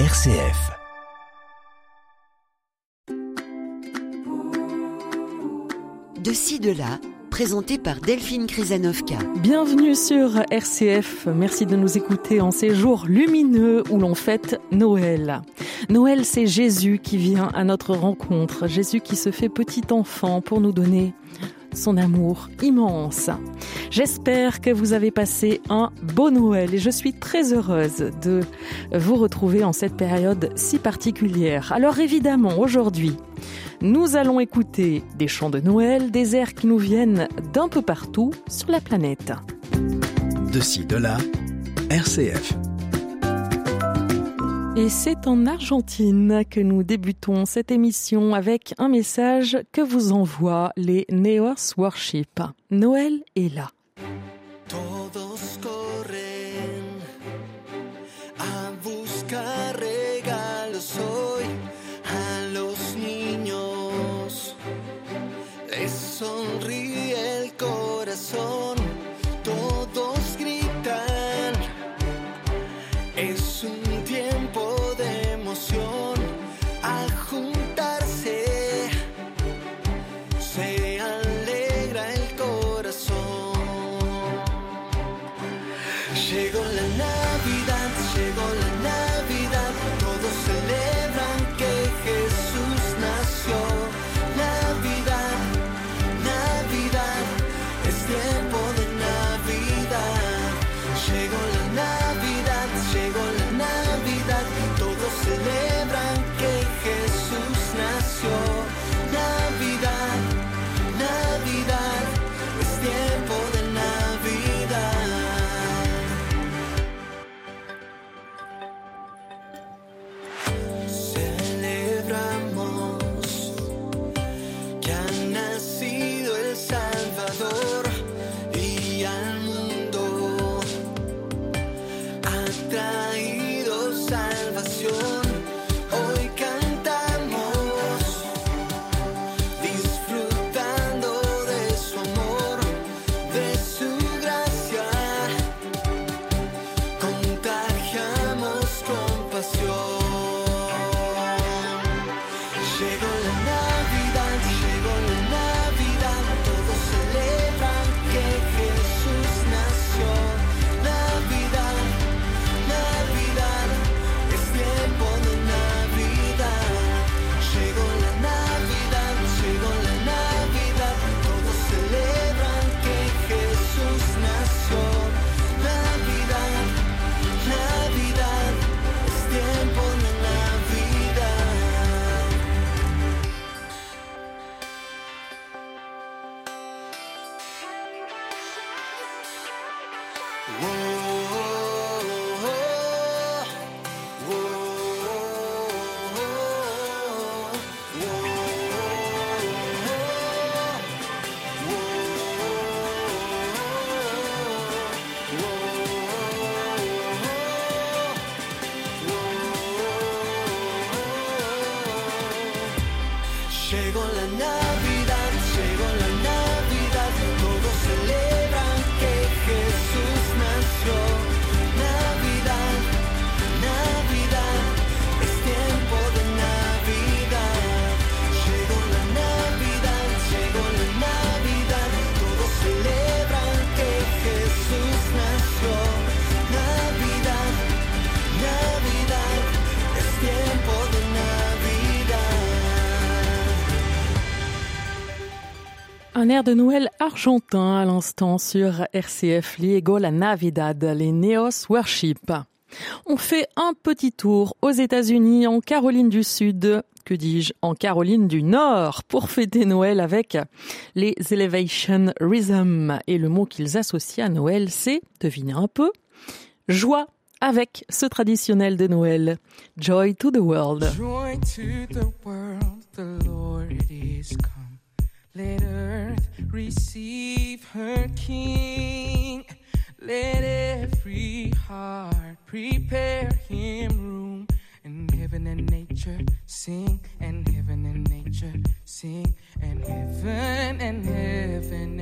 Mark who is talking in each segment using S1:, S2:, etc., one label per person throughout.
S1: RCF.
S2: De ci, de là, présenté par Delphine Krizanovka.
S3: Bienvenue sur RCF. Merci de nous écouter en ces jours lumineux où l'on fête Noël. Noël, c'est Jésus qui vient à notre rencontre. Jésus qui se fait petit enfant pour nous donner son amour immense. J'espère que vous avez passé un beau Noël et je suis très heureuse de vous retrouver en cette période si particulière. Alors évidemment, aujourd'hui, nous allons écouter des chants de Noël, des airs qui nous viennent d'un peu partout sur la planète.
S1: De ci, de là, RCF.
S3: Et c'est en Argentine que nous débutons cette émission avec un message que vous envoient les Neos Worship. Noël est là.
S4: Un
S3: air de Noël argentin à l'instant sur RCF Liego la Navidad, les Neos Worship. On fait un petit tour aux États-Unis, en Caroline du Sud, que dis-je, en Caroline du Nord, pour fêter Noël avec les Elevation Rhythm. Et le mot qu'ils associent à Noël, c'est, devinez un peu, joie avec ce traditionnel de Noël, Joy to the World.
S5: Joy to the world, the Lord is come. Let earth receive her King. Let every heart prepare him room. And heaven and nature sing, and heaven and nature sing, and heaven and heaven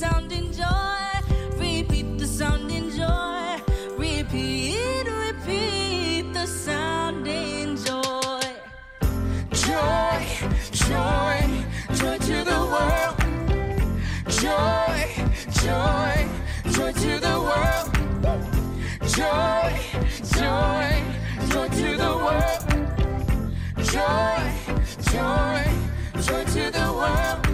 S5: sounding joy. Repeat the sounding
S6: joy. Repeat, repeat the sounding joy. Joy, joy, joy to the world. Joy, joy, joy to the world. Joy, joy, joy to the world. Joy, joy, joy to the world.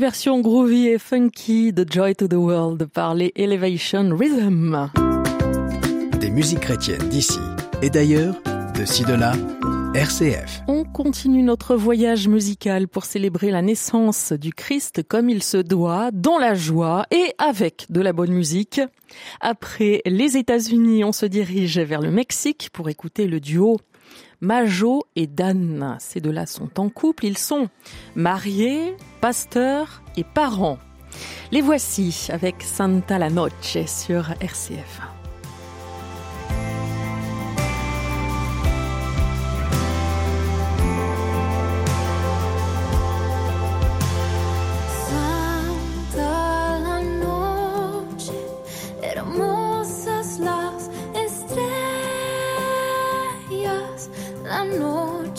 S4: Une version groovy et funky de Joy to the World par les Elevation Rhythm.
S1: Des musiques chrétiennes d'ici et d'ailleurs, de ci de là, RCF.
S4: On continue notre voyage musical pour célébrer la naissance du Christ comme il se doit, dans la joie et avec de la bonne musique. Après les États-Unis, on se dirige vers le Mexique pour écouter le duo Majo et Dan. Ces deux-là sont en couple, ils sont mariés, pasteurs et parents. Les voici avec Santa la Noche sur RCF.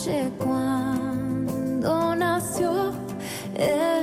S7: Noche cuando nació el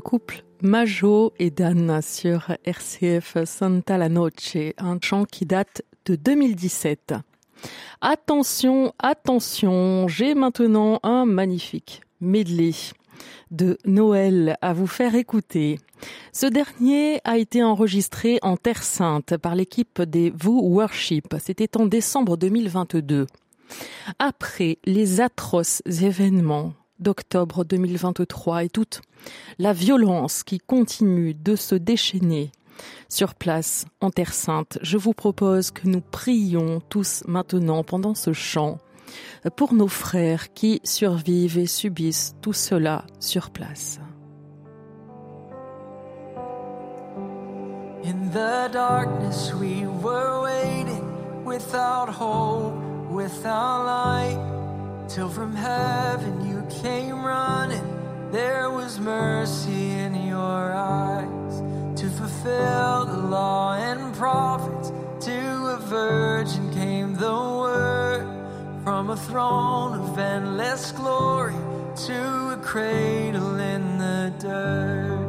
S4: le couple Majo et Dan sur RCF Santa la Noche, un chant qui date de 2017. Attention, attention, j'ai maintenant un magnifique medley de Noël à vous faire écouter. Ce dernier a été enregistré en Terre Sainte par l'équipe des Vous Worship. C'était en décembre 2022. Après les atroces événements d'octobre 2023 et toute la violence qui continue de se déchaîner sur place en Terre Sainte, je vous propose que nous prions tous maintenant pendant ce chant pour nos frères qui survivent et subissent tout cela sur place.
S8: Came running. There was mercy in your eyes to fulfill the law and prophets. To a virgin came the word from a throne of endless glory to a cradle in the dirt.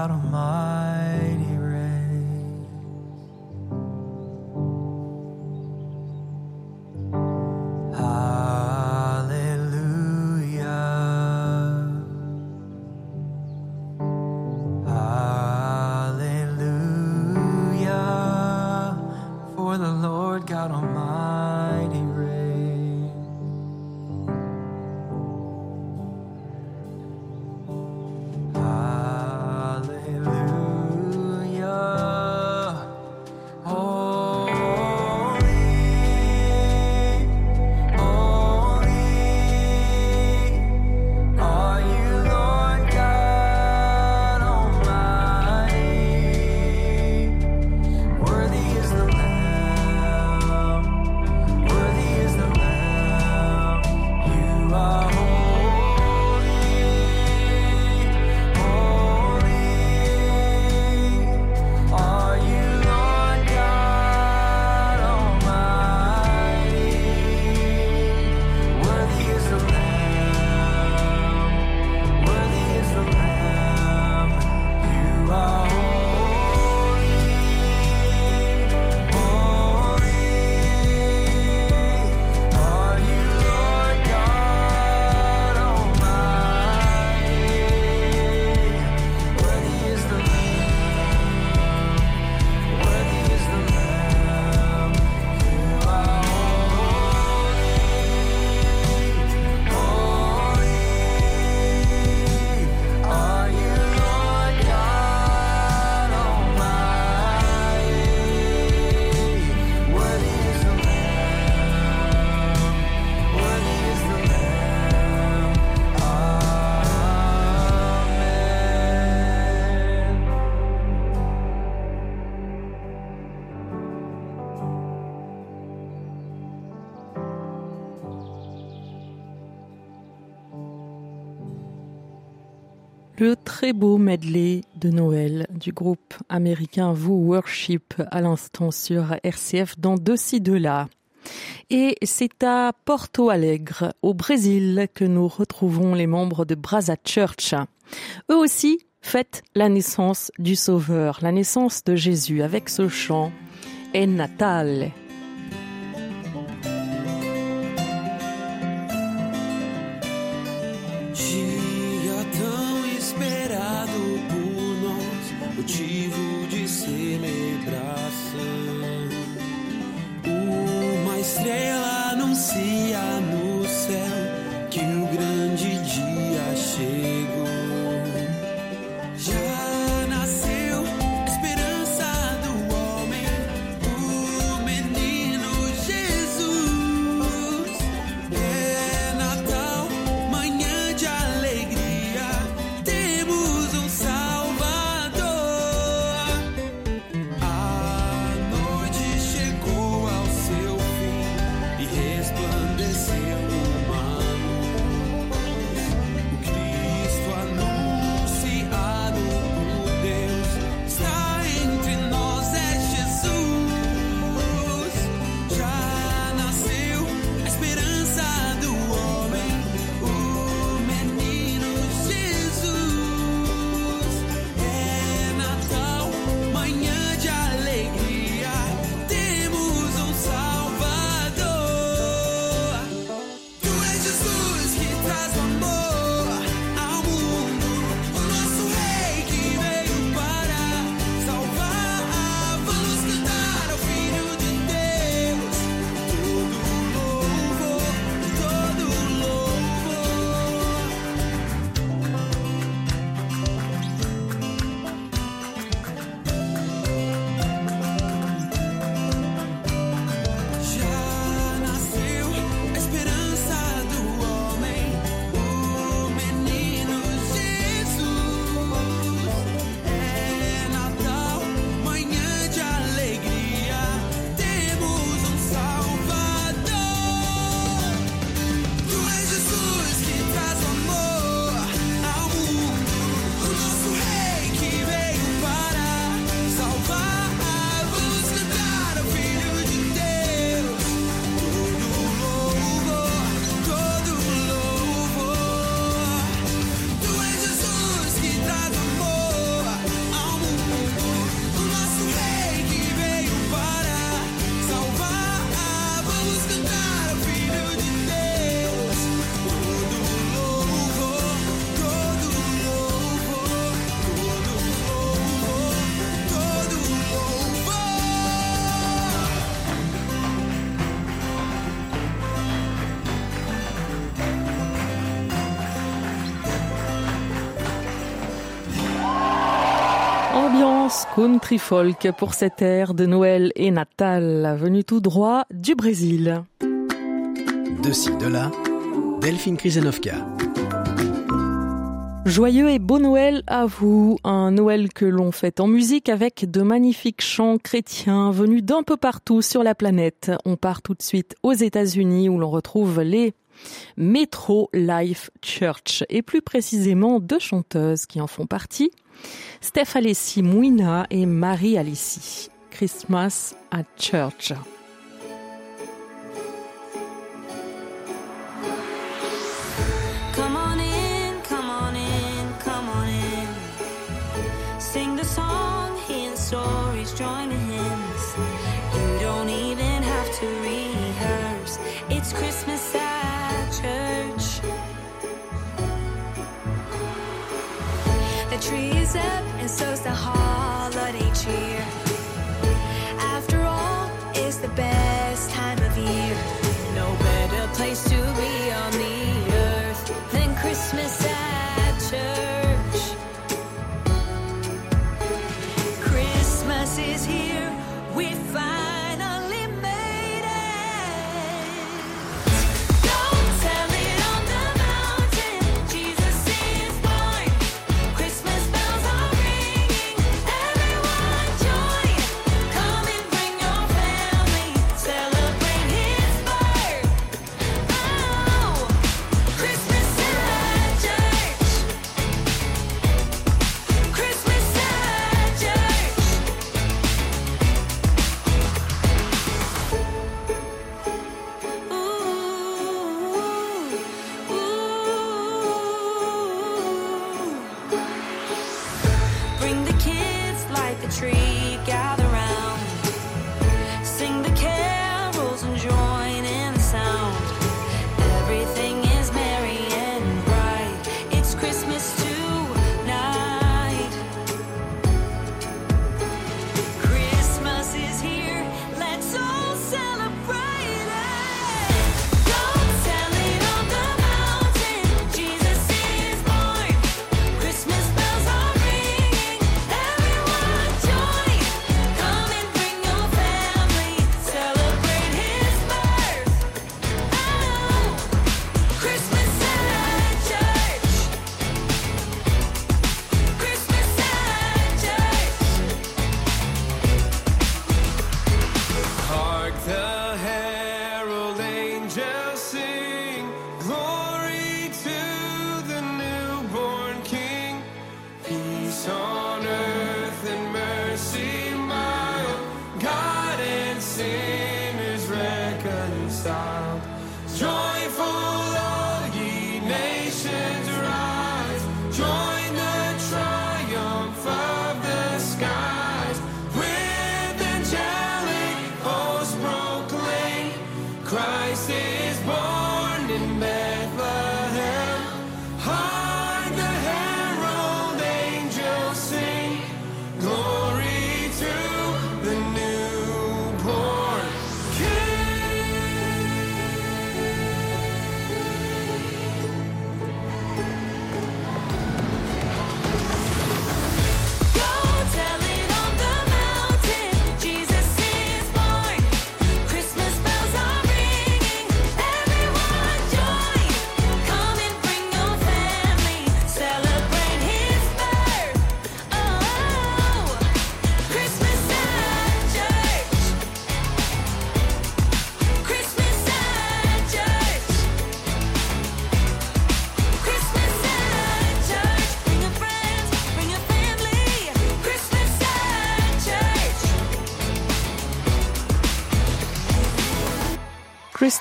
S8: out of
S4: my très beau medley de Noël du groupe américain Vous Worship à l'instant sur RCF dans De ci de là. Et c'est à Porto Alegre, au Brésil, que nous retrouvons les membres de Brasa Church. Eux aussi fêtent la naissance du Sauveur, la naissance de Jésus avec ce chant En Natale.
S7: Motivo
S4: Ambiance country folk pour cette ère de Noël et Natal, venue tout droit du Brésil.
S1: De ci, de là, Delphine Krisenovka.
S4: Joyeux et beau Noël à vous, un Noël que l'on fête en musique avec de magnifiques chants chrétiens venus d'un peu partout sur la planète. On part tout de suite aux États-Unis où l'on retrouve les Metro Life Church et plus précisément deux chanteuses qui en font partie, Steph Alessi Mouina et Marie Alessi. Christmas at Church.
S9: Come up, and so's the holiday cheer. After all, it's the best time of year. No better place to be on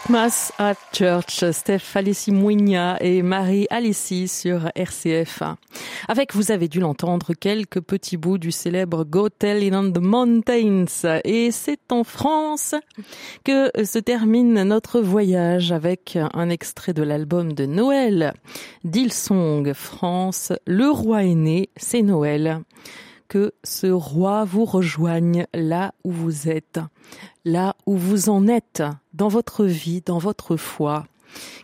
S9: Christmas at Church,
S4: Steph Alessi Mouigna et Marie Alessi sur RCF. Avec, vous avez dû l'entendre, quelques petits bouts du célèbre Go Tell It on the Mountains. Et c'est en France que se termine notre voyage avec un extrait de l'album de Noël. Dillsong France, le roi est né, c'est Noël que ce roi vous rejoigne là où vous êtes, là où vous en êtes, dans votre vie, dans votre foi,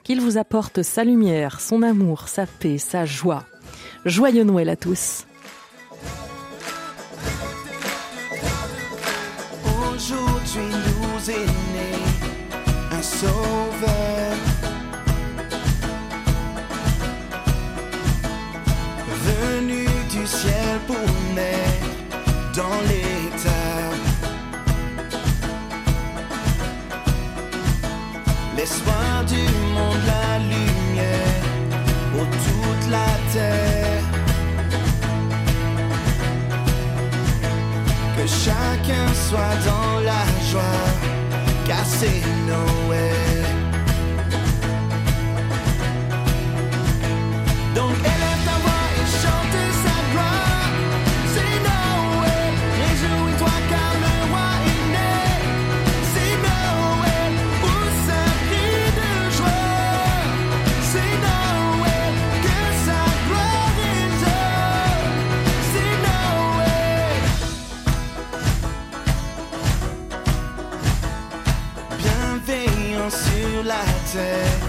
S4: qu'il vous apporte sa lumière, son amour, sa paix, sa joie. Joyeux Noël à tous.
S3: Aujourd'hui nous est né un sauveur Venu du ciel pour naître dans l'état L'espoir du monde, la lumière pour toute la terre Que chacun soit dans la joie, car c'est Noël. Sur la terre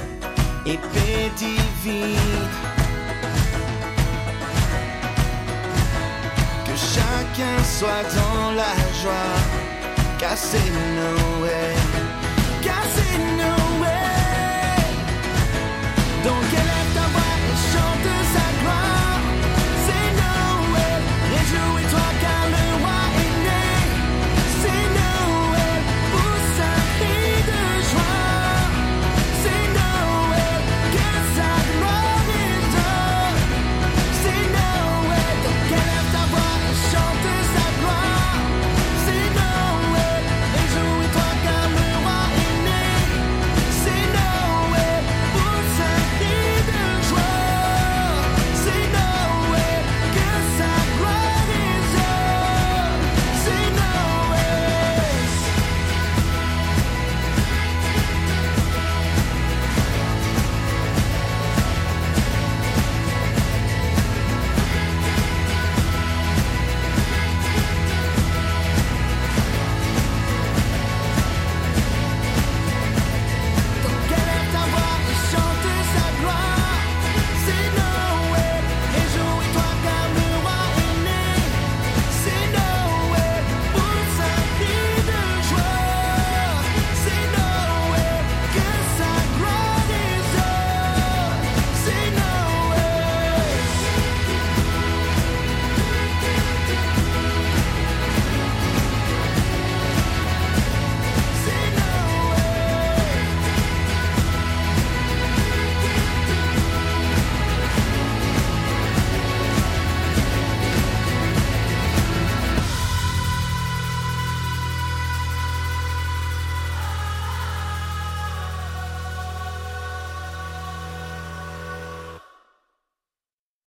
S3: et paix divine. Que chacun soit dans la joie, car c'est Noël.